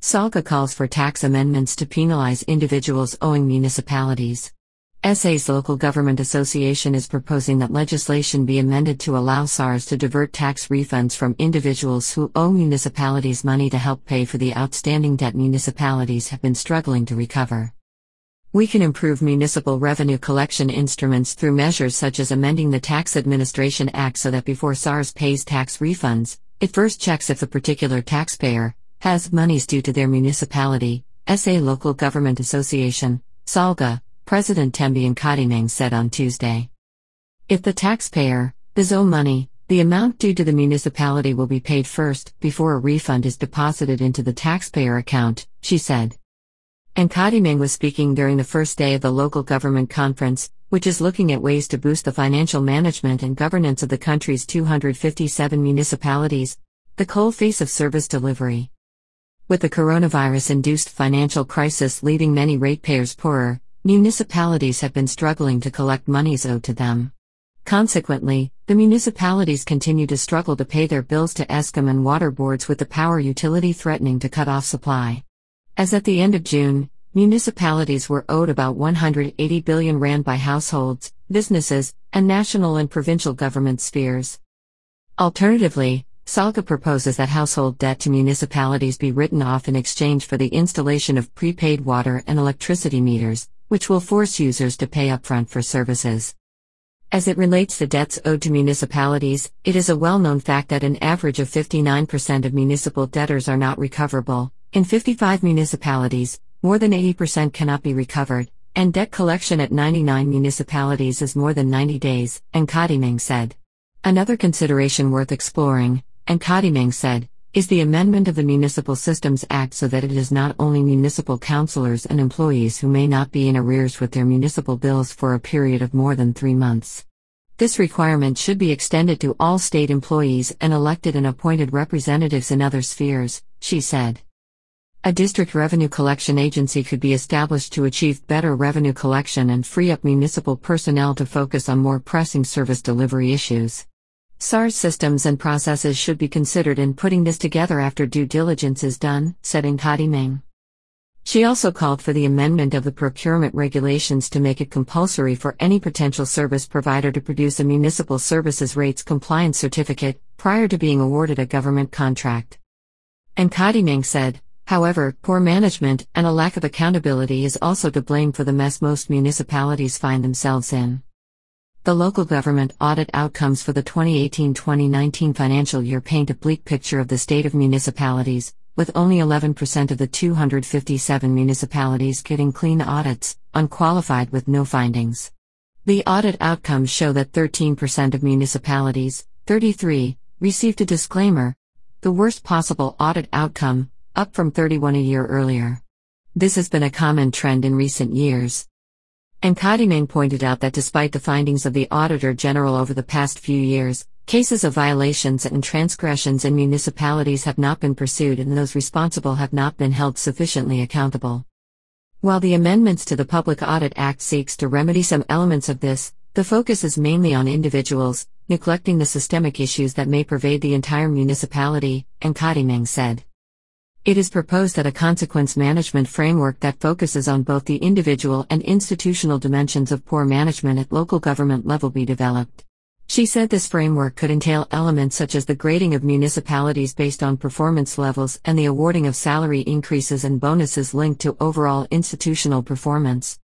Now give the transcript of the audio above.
Salga calls for tax amendments to penalize individuals owing municipalities. SA's Local Government Association is proposing that legislation be amended to allow SARS to divert tax refunds from individuals who owe municipalities money to help pay for the outstanding debt municipalities have been struggling to recover. We can improve municipal revenue collection instruments through measures such as amending the Tax Administration Act so that before SARS pays tax refunds, it first checks if the particular taxpayer has monies due to their municipality, SA Local Government Association, SALGA, President Thembi Nkadimeng said on Tuesday. If the taxpayer owe money, the amount due to the municipality will be paid first, before a refund is deposited into the taxpayer account, she said. Nkadimeng was speaking during the first day of the local government conference, which is looking at ways to boost the financial management and governance of the country's 257 municipalities, the coal face of service delivery. With the coronavirus induced financial crisis leaving many ratepayers poorer, municipalities have been struggling to collect monies owed to them. Consequently, the municipalities continue to struggle to pay their bills to Eskom and water boards with the power utility threatening to cut off supply. As at the end of June, municipalities were owed about 180 billion rand by households, businesses, and national and provincial government spheres. Alternatively, Salga proposes that household debt to municipalities be written off in exchange for the installation of prepaid water and electricity meters, which will force users to pay upfront for services. As it relates to debts owed to municipalities, it is a well known fact that an average of 59% of municipal debtors are not recoverable. In 55 municipalities, more than 80% cannot be recovered, and debt collection at 99 municipalities is more than 90 days, and said. Another consideration worth exploring, Nkadimeng said, is the amendment of the Municipal Systems Act so that it is not only municipal councillors and employees who may not be in arrears with their municipal bills for a period of more than three months. This requirement should be extended to all state employees and elected and appointed representatives in other spheres, she said. A district revenue collection agency could be established to achieve better revenue collection and free up municipal personnel to focus on more pressing service delivery issues. SARS systems and processes should be considered in putting this together after due diligence is done, said Nkadimeng. She also called for the amendment of the procurement regulations to make it compulsory for any potential service provider to produce a municipal services rates compliance certificate prior to being awarded a government contract. Nkadimeng said, however, poor management and a lack of accountability is also to blame for the mess most municipalities find themselves in. The local government audit outcomes for the 2018 2019 financial year paint a bleak picture of the state of municipalities, with only 11% of the 257 municipalities getting clean audits, unqualified with no findings. The audit outcomes show that 13% of municipalities, 33, received a disclaimer, the worst possible audit outcome, up from 31 a year earlier. This has been a common trend in recent years. Nkadimeng pointed out that despite the findings of the Auditor General over the past few years, cases of violations and transgressions in municipalities have not been pursued and those responsible have not been held sufficiently accountable. While the amendments to the Public Audit Act seeks to remedy some elements of this, the focus is mainly on individuals, neglecting the systemic issues that may pervade the entire municipality, Nkadimeng said. It is proposed that a consequence management framework that focuses on both the individual and institutional dimensions of poor management at local government level be developed. She said this framework could entail elements such as the grading of municipalities based on performance levels and the awarding of salary increases and bonuses linked to overall institutional performance.